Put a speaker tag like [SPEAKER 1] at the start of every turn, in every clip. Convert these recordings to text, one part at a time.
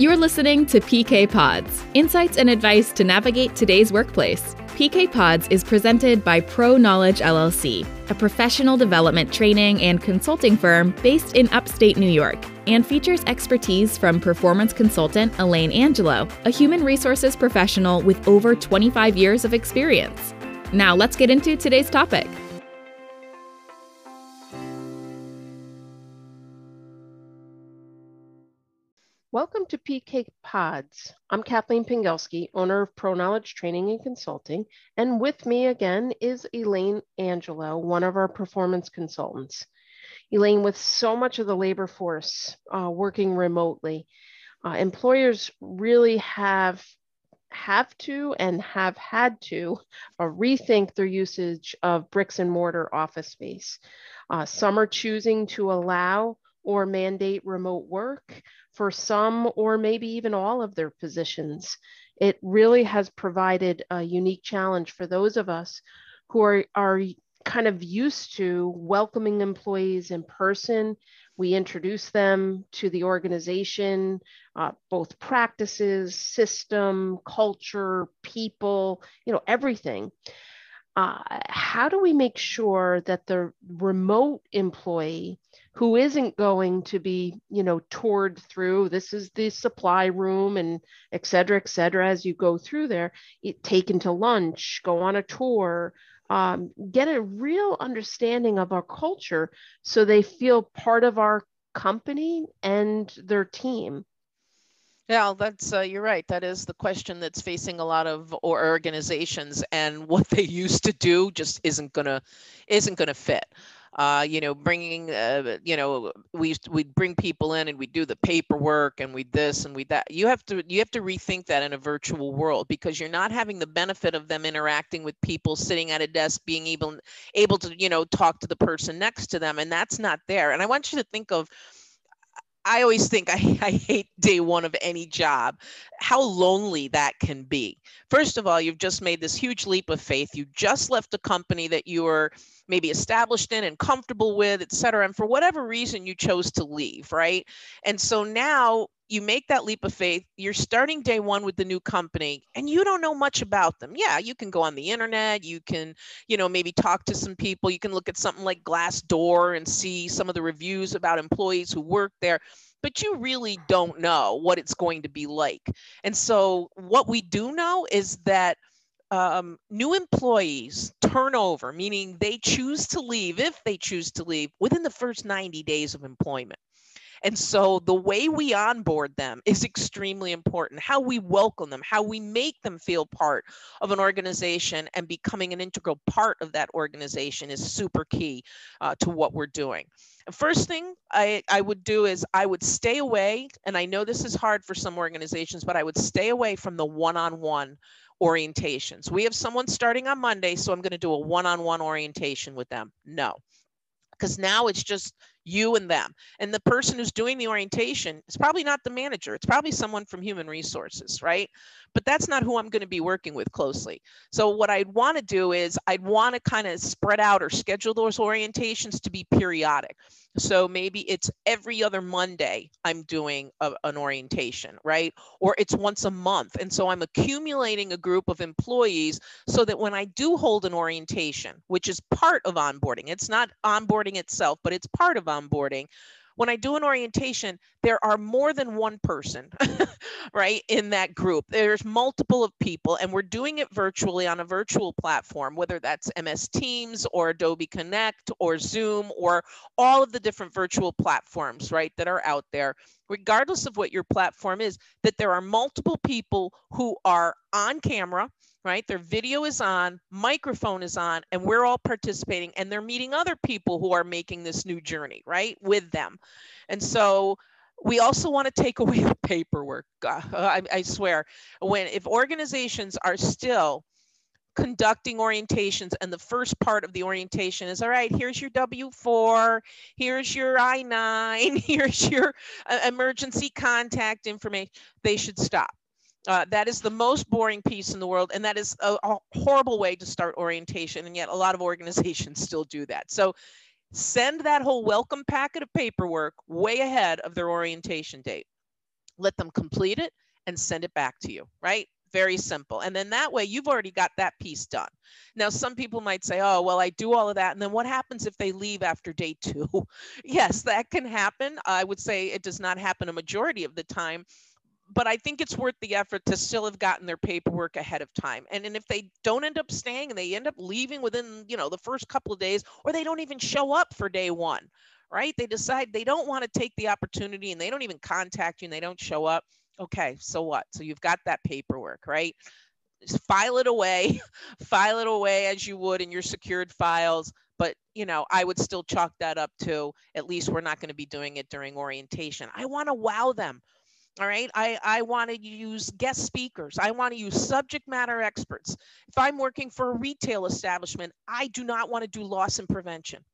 [SPEAKER 1] You're listening to PK Pods, insights and advice to navigate today's workplace. PK Pods is presented by Pro Knowledge LLC, a professional development training and consulting firm based in upstate New York, and features expertise from performance consultant Elaine Angelo, a human resources professional with over 25 years of experience. Now, let's get into today's topic.
[SPEAKER 2] Welcome to PK Pods. I'm Kathleen Pingelski, owner of Pro Knowledge Training and Consulting, and with me again is Elaine Angelo, one of our performance consultants. Elaine, with so much of the labor force uh, working remotely, uh, employers really have have to and have had to uh, rethink their usage of bricks and mortar office space. Uh, some are choosing to allow or mandate remote work for some or maybe even all of their positions. It really has provided a unique challenge for those of us who are, are kind of used to welcoming employees in person. We introduce them to the organization, uh, both practices, system, culture, people, you know, everything. Uh, how do we make sure that the remote employee who isn't going to be, you know, toured through. This is the supply room and et cetera, et cetera, as you go through there, it, taken to lunch, go on a tour, um, get a real understanding of our culture so they feel part of our company and their team.
[SPEAKER 3] Yeah, that's uh, you're right. That is the question that's facing a lot of organizations, and what they used to do just isn't gonna isn't gonna fit uh, you know, bringing, uh, you know, we we'd bring people in and we do the paperwork and we this and we that. You have to you have to rethink that in a virtual world because you're not having the benefit of them interacting with people, sitting at a desk, being able able to you know talk to the person next to them, and that's not there. And I want you to think of I always think I, I hate day one of any job, how lonely that can be. First of all, you've just made this huge leap of faith. You just left a company that you were maybe established in and comfortable with, et cetera. And for whatever reason, you chose to leave, right? And so now you make that leap of faith. You're starting day one with the new company and you don't know much about them. Yeah, you can go on the internet. You can, you know, maybe talk to some people. You can look at something like Glassdoor and see some of the reviews about employees who work there but you really don't know what it's going to be like. And so, what we do know is that um, new employees turnover, meaning they choose to leave, if they choose to leave, within the first 90 days of employment. And so the way we onboard them is extremely important. How we welcome them, how we make them feel part of an organization and becoming an integral part of that organization is super key uh, to what we're doing. The first thing I, I would do is I would stay away, and I know this is hard for some organizations, but I would stay away from the one on one orientations. We have someone starting on Monday, so I'm going to do a one on one orientation with them. No, because now it's just you and them. And the person who's doing the orientation is probably not the manager. It's probably someone from human resources, right? But that's not who I'm going to be working with closely. So what I'd want to do is I'd want to kind of spread out or schedule those orientations to be periodic. So maybe it's every other Monday I'm doing a, an orientation, right? Or it's once a month. And so I'm accumulating a group of employees so that when I do hold an orientation, which is part of onboarding, it's not onboarding itself, but it's part of onboarding when I do an orientation, there are more than one person, right, in that group. There's multiple of people, and we're doing it virtually on a virtual platform, whether that's MS Teams or Adobe Connect or Zoom or all of the different virtual platforms, right, that are out there regardless of what your platform is, that there are multiple people who are on camera, right? Their video is on, microphone is on, and we're all participating and they're meeting other people who are making this new journey, right? With them. And so we also want to take away the paperwork. Uh, I, I swear, when if organizations are still conducting orientations and the first part of the orientation is all right here's your w4 here's your i9 here's your uh, emergency contact information they should stop uh, that is the most boring piece in the world and that is a, a horrible way to start orientation and yet a lot of organizations still do that so send that whole welcome packet of paperwork way ahead of their orientation date let them complete it and send it back to you, right? Very simple. And then that way you've already got that piece done. Now, some people might say, oh, well, I do all of that. And then what happens if they leave after day two? yes, that can happen. I would say it does not happen a majority of the time. But I think it's worth the effort to still have gotten their paperwork ahead of time. And, and if they don't end up staying and they end up leaving within, you know, the first couple of days, or they don't even show up for day one, right? They decide they don't want to take the opportunity and they don't even contact you and they don't show up Okay, so what? So you've got that paperwork, right? Just file it away, file it away as you would in your secured files. But you know, I would still chalk that up to at least we're not going to be doing it during orientation. I want to wow them. All right. I, I want to use guest speakers. I want to use subject matter experts. If I'm working for a retail establishment, I do not want to do loss and prevention.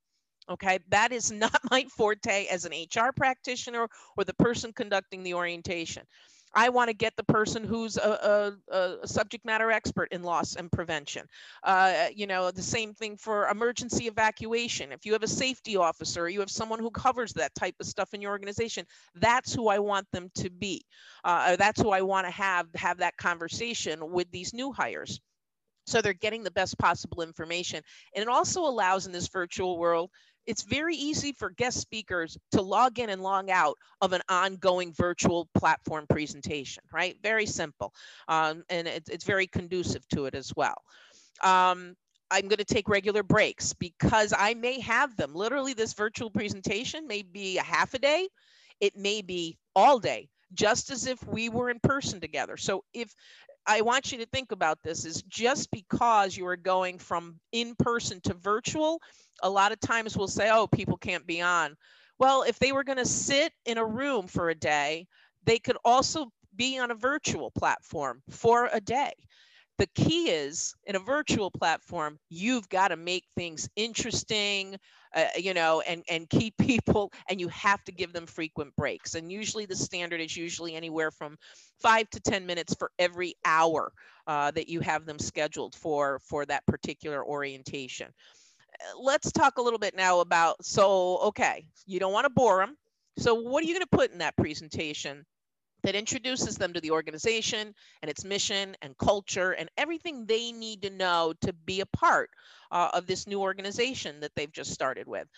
[SPEAKER 3] Okay, that is not my forte as an HR practitioner or the person conducting the orientation. I want to get the person who's a, a, a, subject matter expert in loss and prevention. Uh, you know, the same thing for emergency evacuation. If you have a safety officer, you have someone who covers that type of stuff in your organization, that's who I want them to be. Uh, that's who I want to have have that conversation with these new hires. So they're getting the best possible information. And it also allows in this virtual world it's very easy for guest speakers to log in and log out of an ongoing virtual platform presentation, right? Very simple. Um, and it, it's very conducive to it as well. Um, I'm going to take regular breaks because I may have them. Literally, this virtual presentation may be a half a day, it may be all day, just as if we were in person together. So if I want you to think about this is just because you are going from in person to virtual, a lot of times we'll say, oh, people can't be on. Well, if they were going to sit in a room for a day, they could also be on a virtual platform for a day. The key is in a virtual platform, you've got to make things interesting, uh, you know, and, and keep people, and you have to give them frequent breaks. And usually the standard is usually anywhere from five to 10 minutes for every hour uh, that you have them scheduled for, for that particular orientation let's talk a little bit now about so okay you don't want to bore them so what are you going to put in that presentation that introduces them to the organization and its mission and culture and everything they need to know to be a part uh, of this new organization that they've just started with.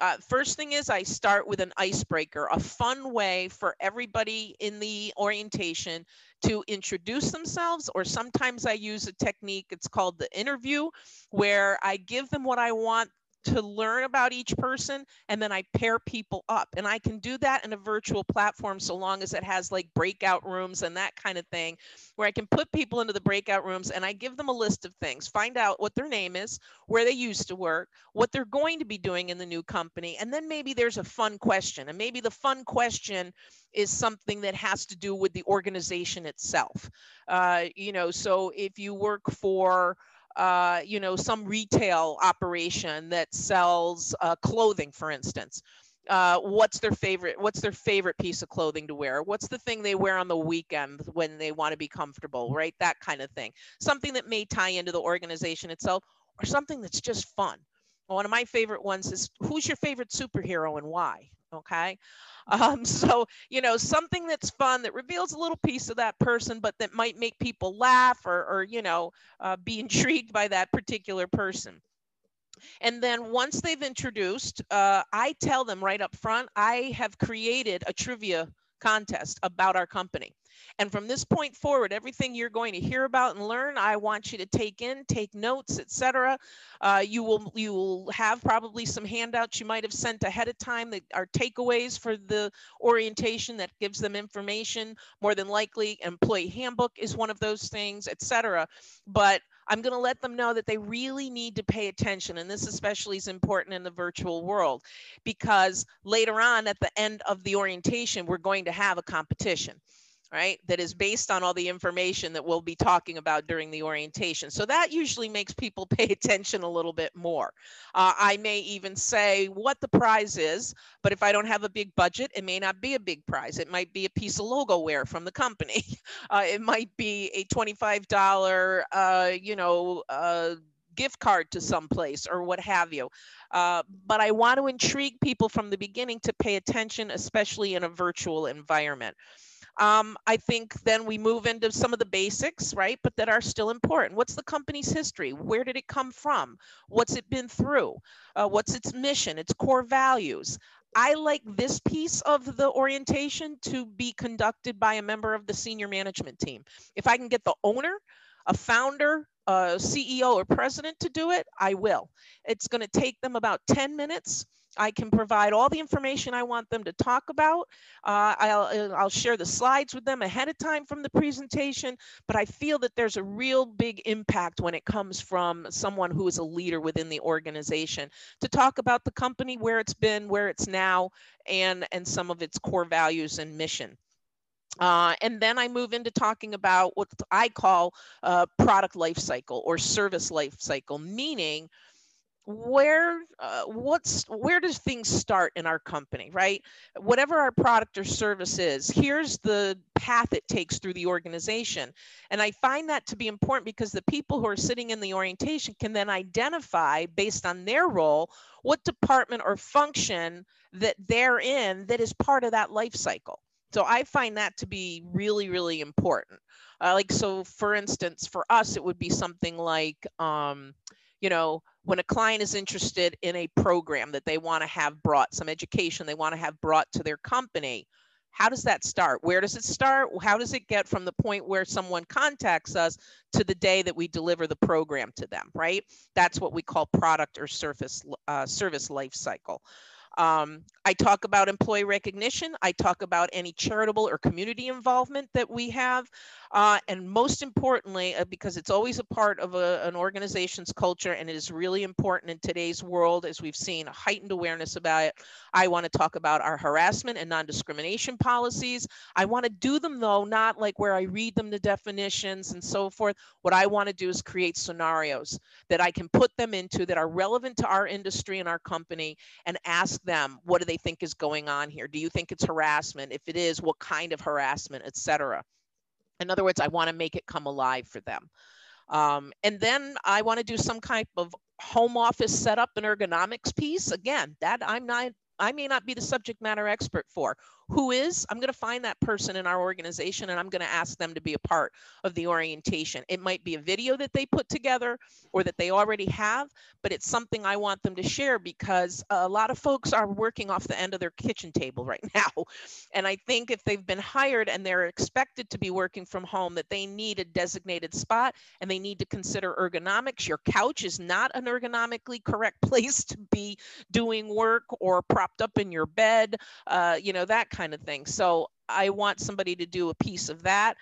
[SPEAKER 3] Uh, first thing is I start with an icebreaker, a fun way for everybody in the orientation to introduce themselves, or sometimes I use a technique, it's called the interview, where I give them what I want to learn about each person and then I pair people up. And I can do that in a virtual platform so long as it has like breakout rooms and that kind of thing, where I can put people into the breakout rooms and I give them a list of things, find out what their name is, where they used to work, what they're going to be doing in the new company. And then maybe there's a fun question. And maybe the fun question is something that has to do with the organization itself. Uh, you know, so if you work for, uh, you know, some retail operation that sells uh, clothing, for instance. Uh, what's their favorite what's their favorite piece of clothing to wear? What's the thing they wear on the weekend when they want to be comfortable right? That kind of thing. Something that may tie into the organization itself or something that's just fun. One of my favorite ones is who's your favorite superhero and why okay? Um, so you know something that's fun that reveals a little piece of that person but that might make people laugh or, or you know uh, be intrigued by that particular person. And then once they've introduced uh, i tell them right up front i have created a trivia contest about our company and from this point forward, everything you're going to hear about and learn, I want you to take in, take notes, etc. Uh, you will you will have probably some handouts you might have sent ahead of time that are takeaways for the orientation that gives them information. More than likely, employee handbook is one of those things, etc. But I'm going to let them know that they really need to pay attention. And this especially is important in the virtual world because later on at the end of the orientation, we're going to have a competition right? That is based on all the information that we'll be talking about during the orientation. So that usually makes people pay attention a little bit more. Uh, I may even say what the prize is, but if I don't have a big budget, it may not be a big prize. It might be a piece of logo wear from the company. Uh, it might be a $25, uh, you know, uh, gift card to some place or what have you. Uh, but I want to intrigue people from the beginning to pay attention, especially in a virtual environment. Um, I think then we move into some of the basics, right? But that are still important. What's the company's history? Where did it come from? What's it been through? Uh, what's its mission, its core values? I like this piece of the orientation to be conducted by a member of the senior management team. If I can get the owner, a founder, a CEO or president to do it, I will. It's going to take them about 10 minutes I can provide all the information I want them to talk about. Uh, I'll, I'll share the slides with them ahead of time from the presentation, but I feel that there's a real big impact when it comes from someone who is a leader within the organization to talk about the company, where it's been, where it's now, and, and some of its core values and mission. Uh, and then I move into talking about what I call uh, product life cycle or service life cycle, meaning where uh, what's where does things start in our company right? Whatever our product or service is here's the path it takes through the organization. And i find that to be important because the people who are sitting in the orientation can then identify based on their role what department or function that they're in that is part of that life cycle. So i find that to be really really important. Uh, like so for instance for us it would be something like um, you know when a client is interested in a program that they want to have brought, some education they want to have brought to their company, how does that start? Where does it start? How does it get from the point where someone contacts us to the day that we deliver the program to them, right? That's what we call product or service, uh, service life cycle. Um, I talk about employee recognition. I talk about any charitable or community involvement that we have. Uh, and most importantly, uh, because it's always a part of a, an organization's culture and it is really important in today's world, as we've seen a heightened awareness about it, I want to talk about our harassment and non discrimination policies. I want to do them, though, not like where I read them the definitions and so forth. What I want to do is create scenarios that I can put them into that are relevant to our industry and our company and ask them, what do they think is going on here? Do you think it's harassment? If it is, what kind of harassment, etc. In other words, I want to make it come alive for them. Um, and then I want to do some kind of home office setup and ergonomics piece. Again, that I'm not, I may not be the subject matter expert for who is, I'm going to find that person in our organization and I'm going to ask them to be a part of the orientation. It might be a video that they put together or that they already have, but it's something I want them to share because a lot of folks are working off the end of their kitchen table right now. And I think if they've been hired and they're expected to be working from home, that they need a designated spot and they need to consider ergonomics. Your couch is not an ergonomically correct place to be doing work or propped up in your bed, uh, you know, that kind of thing. So I want somebody to do a piece of that.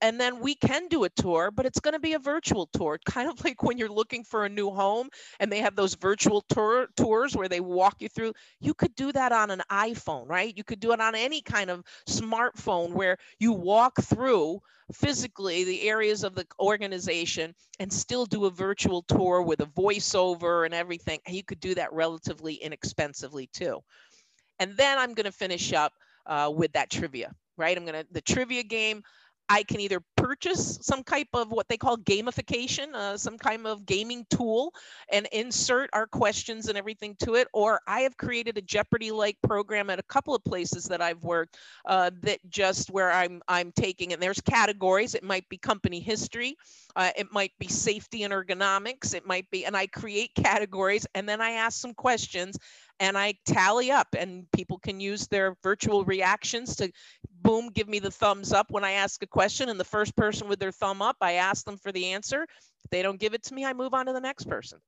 [SPEAKER 3] And then we can do a tour, but it's going to be a virtual tour, kind of like when you're looking for a new home and they have those virtual tour tours where they walk you through. You could do that on an iPhone, right? You could do it on any kind of smartphone where you walk through physically the areas of the organization and still do a virtual tour with a voiceover and everything. And you could do that relatively inexpensively too. And then I'm going to finish up uh, with that trivia, right? I'm going to, the trivia game, I can either purchase some type of what they call gamification, uh, some kind of gaming tool, and insert our questions and everything to it, or I have created a Jeopardy-like program at a couple of places that I've worked uh, that just where I'm I'm taking and there's categories. It might be company history, uh, it might be safety and ergonomics, it might be, and I create categories and then I ask some questions and I tally up and people can use their virtual reactions to boom, give me the thumbs up when I ask a question. And the first person with their thumb up, I ask them for the answer. If they don't give it to me, I move on to the next person.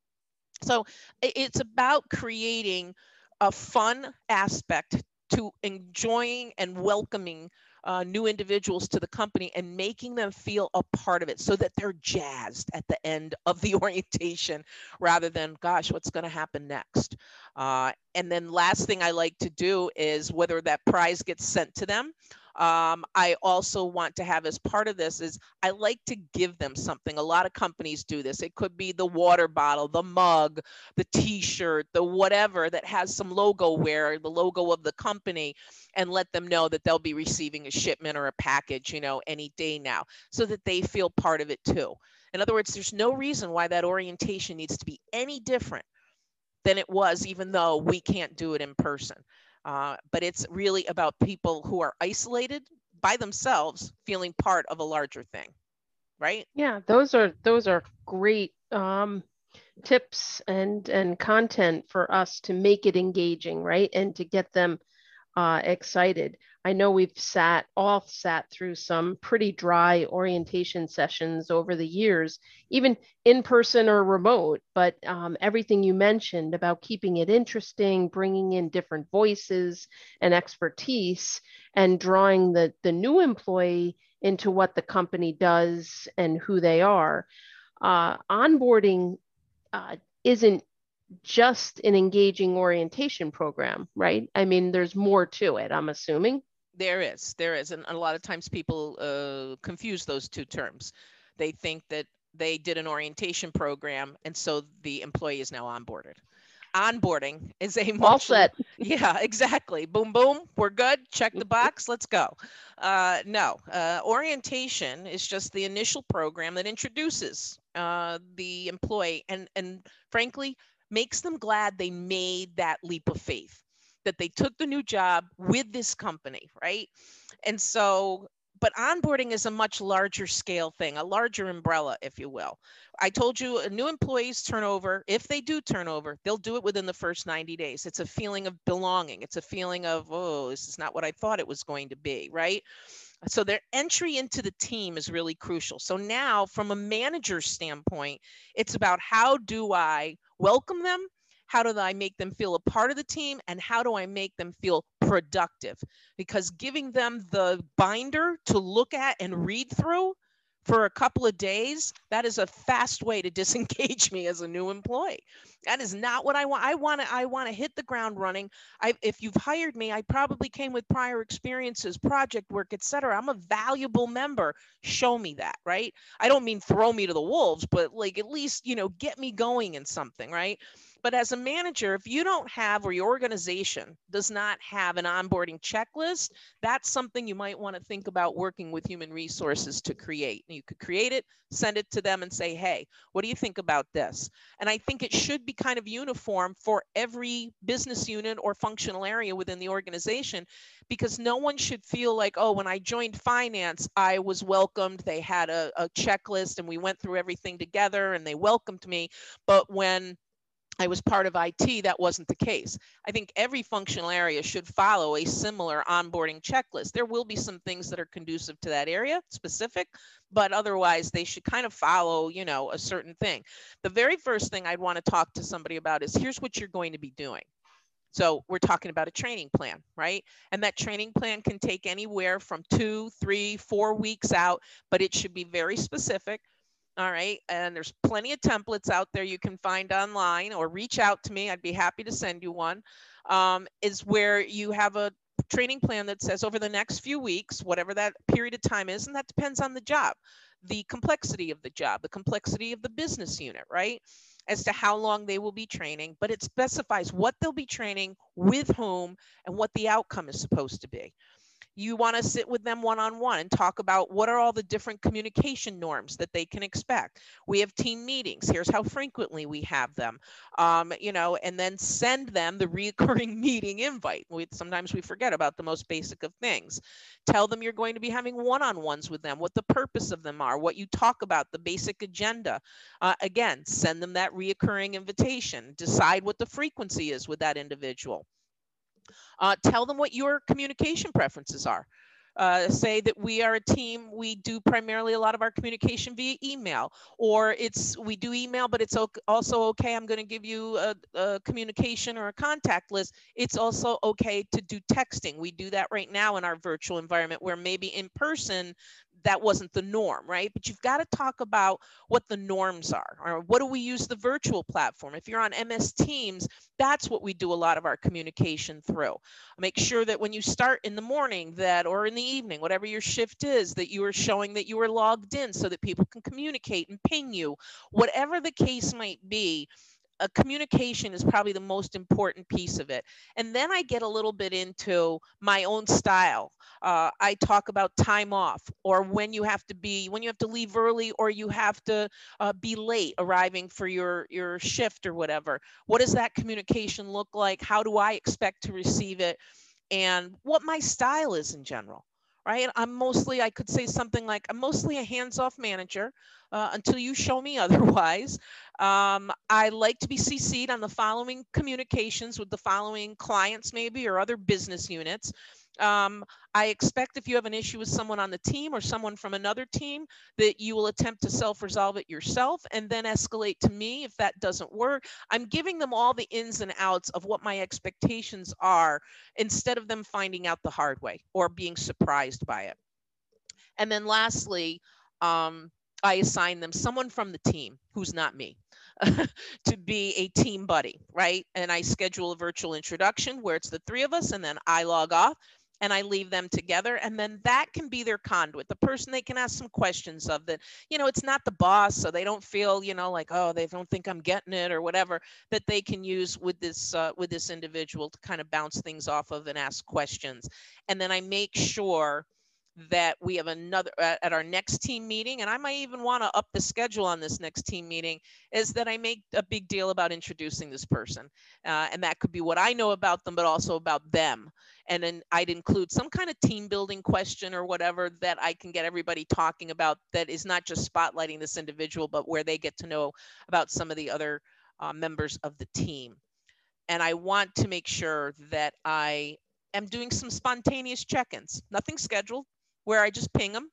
[SPEAKER 3] So it's about creating a fun aspect to enjoying and welcoming uh, new individuals to the company and making them feel a part of it so that they're jazzed at the end of the orientation rather than, gosh, what's going to happen next? Uh, and then last thing I like to do is whether that prize gets sent to them um, I also want to have as part of this is I like to give them something. A lot of companies do this. It could be the water bottle, the mug, the t-shirt, the whatever that has some logo wear, the logo of the company, and let them know that they'll be receiving a shipment or a package, you know, any day now, so that they feel part of it too. In other words, there's no reason why that orientation needs to be any different than it was, even though we can't do it in person. Uh, but it's really about people who are isolated, by themselves feeling part of a larger thing right?
[SPEAKER 2] Yeah those are those are great um, tips and and content for us to make it engaging right? And to get them uh, excited i know we've sat all sat through some pretty dry orientation sessions over the years even in person or remote but um, everything you mentioned about keeping it interesting bringing in different voices and expertise and drawing the the new employee into what the company does and who they are uh, onboarding uh, isn't just an engaging orientation program, right? I mean, there's more to it, I'm assuming.
[SPEAKER 3] There is, there is. And a lot of times people uh, confuse those two terms. They think that they did an orientation program and so the employee is now onboarded onboarding is a
[SPEAKER 2] all set.
[SPEAKER 3] Yeah, exactly. Boom, boom. We're good. Check the box. Let's go. Uh, no, uh, orientation is just the initial program that introduces uh, the employee and and frankly makes them glad they made that leap of faith that they took the new job with this company, right? And so but onboarding is a much larger scale thing, a larger umbrella, if you will. I told you uh, new employees turnover, if they do turnover, they'll do it within the first 90 days. It's a feeling of belonging. It's a feeling of, oh, this is not what I thought it was going to be, right? So their entry into the team is really crucial. So now, from a manager standpoint, it's about how do I welcome them how do I make them feel a part of the team? And how do I make them feel productive? Because giving them the binder to look at and read through for a couple of days, that is a fast way to disengage me as a new employee. That is not what I want. I want to I want to hit the ground running. I if you've hired me, I probably came with prior experiences, project work, etc. I'm a valuable member. Show me that, right? I don't mean throw me to the wolves, but like at least, you know, get me going in something, right? But as a manager, if you don't have or your organization does not have an onboarding checklist, that's something you might want to think about working with human resources to create. You could create it, send it to them and say, hey, what do you think about this? And I think it should be kind of uniform for every business unit or functional area within the organization because no one should feel like, oh, when I joined finance, I was welcomed. They had a, a checklist and we went through everything together and they welcomed me. But when I was part of IT, that wasn't the case. I think every functional area should follow a similar onboarding checklist. There will be some things that are conducive to that area specific, but otherwise they should kind of follow, you know, a certain thing. The very first thing I'd want to talk to somebody about is here's what you're going to be doing. So we're talking about a training plan, right? And that training plan can take anywhere from two, three, four weeks out, but it should be very specific all right. And there's plenty of templates out there you can find online or reach out to me. I'd be happy to send you one. Um, is where you have a training plan that says over the next few weeks, whatever that period of time is, and that depends on the job, the complexity of the job, the complexity of the business unit, right? As to how long they will be training, but it specifies what they'll be training, with whom, and what the outcome is supposed to be you want to sit with them one on one and talk about what are all the different communication norms that they can expect. We have team meetings. Here's how frequently we have them, um, you know, and then send them the recurring meeting invite. We, sometimes we forget about the most basic of things. Tell them you're going to be having one on ones with them, what the purpose of them are, what you talk about, the basic agenda. Uh, again, send them that reoccurring invitation. Decide what the frequency is with that individual. Uh, tell them what your communication preferences are. Uh, say that we are a team we do primarily a lot of our communication via email or it's we do email but it's also okay i'm going to give you a, a, communication or a contact list it's also okay to do texting we do that right now in our virtual environment where maybe in person that wasn't the norm, right? But you've got to talk about what the norms are, or what do we use the virtual platform? If you're on MS Teams, that's what we do a lot of our communication through. Make sure that when you start in the morning that or in the evening, whatever your shift is, that you are showing that you are logged in so that people can communicate and ping you. Whatever the case might be, a communication is probably the most important piece of it. And then I get a little bit into my own style. Uh, I talk about time off or when you have to be, when you have to leave early or you have to uh, be late arriving for your, your shift or whatever. What does that communication look like? How do I expect to receive it? And what my style is in general right? I'm mostly, I could say something like, I'm mostly a hands off manager uh, until you show me otherwise. Um, I like to be CC'd on the following communications with the following clients, maybe, or other business units. Um, I expect if you have an issue with someone on the team or someone from another team that you will attempt to self-resolve it yourself and then escalate to me if that doesn't work. I'm giving them all the ins and outs of what my expectations are instead of them finding out the hard way or being surprised by it. And then lastly, um, I assign them someone from the team who's not me to be a team buddy, right? And I schedule a virtual introduction where it's the three of us and then I log off and I leave them together. And then that can be their conduit, the person they can ask some questions of that, you know, it's not the boss, so they don't feel, you know, like, oh, they don't think I'm getting it or whatever, that they can use with this uh, with this individual to kind of bounce things off of and ask questions. And then I make sure that we have another at our next team meeting and i might even want to up the schedule on this next team meeting is that i make a big deal about introducing this person uh, and that could be what i know about them but also about them. And then i'd include some kind of team building question or whatever that i can get everybody talking about that is not just spotlighting this individual but where they get to know about some of the other uh, members of the team. And i want to make sure that i am doing some spontaneous check-ins nothing scheduled where I just ping them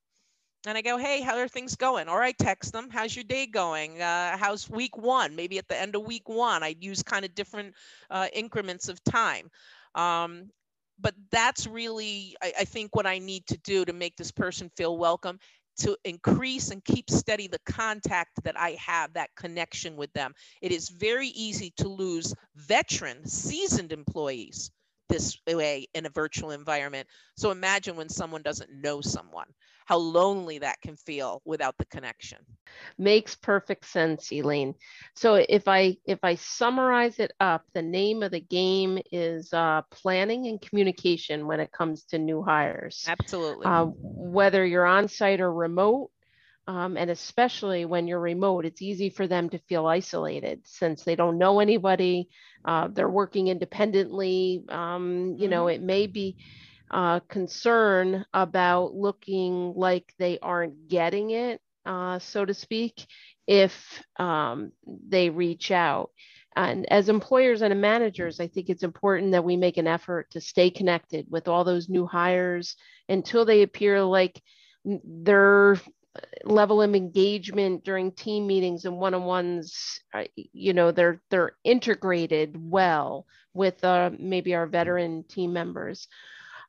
[SPEAKER 3] and I go, hey, how are things going? Or I text them, how's your day going? Uh, how's week one? Maybe at the end of week one, I'd use kind of different uh, increments of time. Um, but that's really, I, I think, what I need to do to make this person feel welcome to increase and keep steady the contact that I have, that connection with them. It is very easy to lose veteran, seasoned employees this way in a virtual environment. So imagine when someone doesn't know someone, how lonely that can feel without the connection.
[SPEAKER 2] Makes perfect sense, Elaine. So if I if I summarize it up, the name of the game is uh, planning and communication when it comes to new hires.
[SPEAKER 3] Absolutely.
[SPEAKER 2] Uh, whether you're on site or remote, um, and especially when you're remote, it's easy for them to feel isolated since they don't know anybody. Uh, they're working independently. Um, you know, mm-hmm. it may be uh, concern about looking like they aren't getting it, uh, so to speak, if um, they reach out. And as employers and managers, I think it's important that we make an effort to stay connected with all those new hires until they appear like they're level of engagement during team meetings and one-on-ones you know they're they're integrated well with uh, maybe our veteran team members.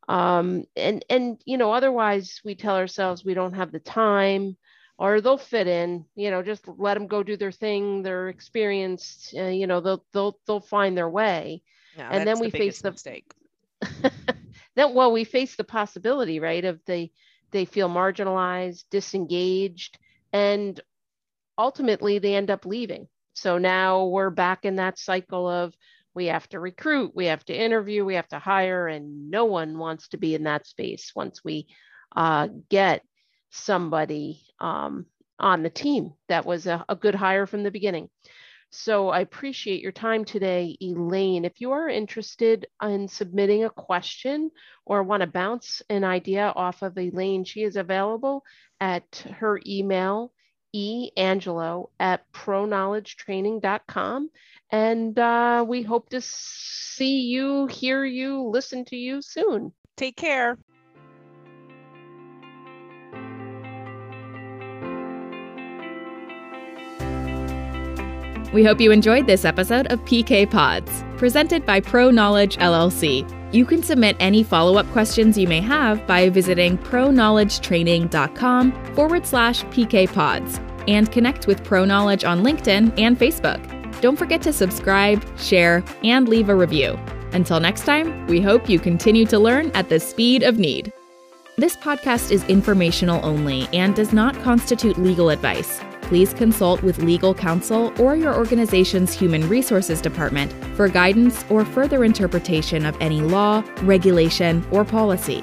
[SPEAKER 2] Um, and and you know otherwise we tell ourselves we don't have the time or they'll fit in you know just let them go do their thing they're experienced uh, you know they'll they'll they'll find their way.
[SPEAKER 3] And then we the face the mistake.
[SPEAKER 2] Then well we face the possibility right of the they feel marginalized, disengaged, and ultimately they end up leaving. So now we're back in that cycle of we have to recruit, we have to interview, we have to hire, and no one wants to be in that space once we uh, get somebody um, on the team that was a, a good hire from the beginning. So I appreciate your time today, Elaine. If you are interested in submitting a question or want to bounce an idea off of Elaine, she is available at her email, eangelo at proknowledgetraining.com. And uh, we hope to see you, hear you, listen to you soon.
[SPEAKER 3] Take care.
[SPEAKER 1] We hope you enjoyed this episode of PK Pods, presented by Pro Knowledge LLC. You can submit any follow up questions you may have by visiting proknowledgetraining.com forward slash PK Pods and connect with Pro Knowledge on LinkedIn and Facebook. Don't forget to subscribe, share, and leave a review. Until next time, we hope you continue to learn at the speed of need. This podcast is informational only and does not constitute legal advice please consult with legal counsel or your organization's human resources department for guidance or further interpretation of any law, regulation, or policy.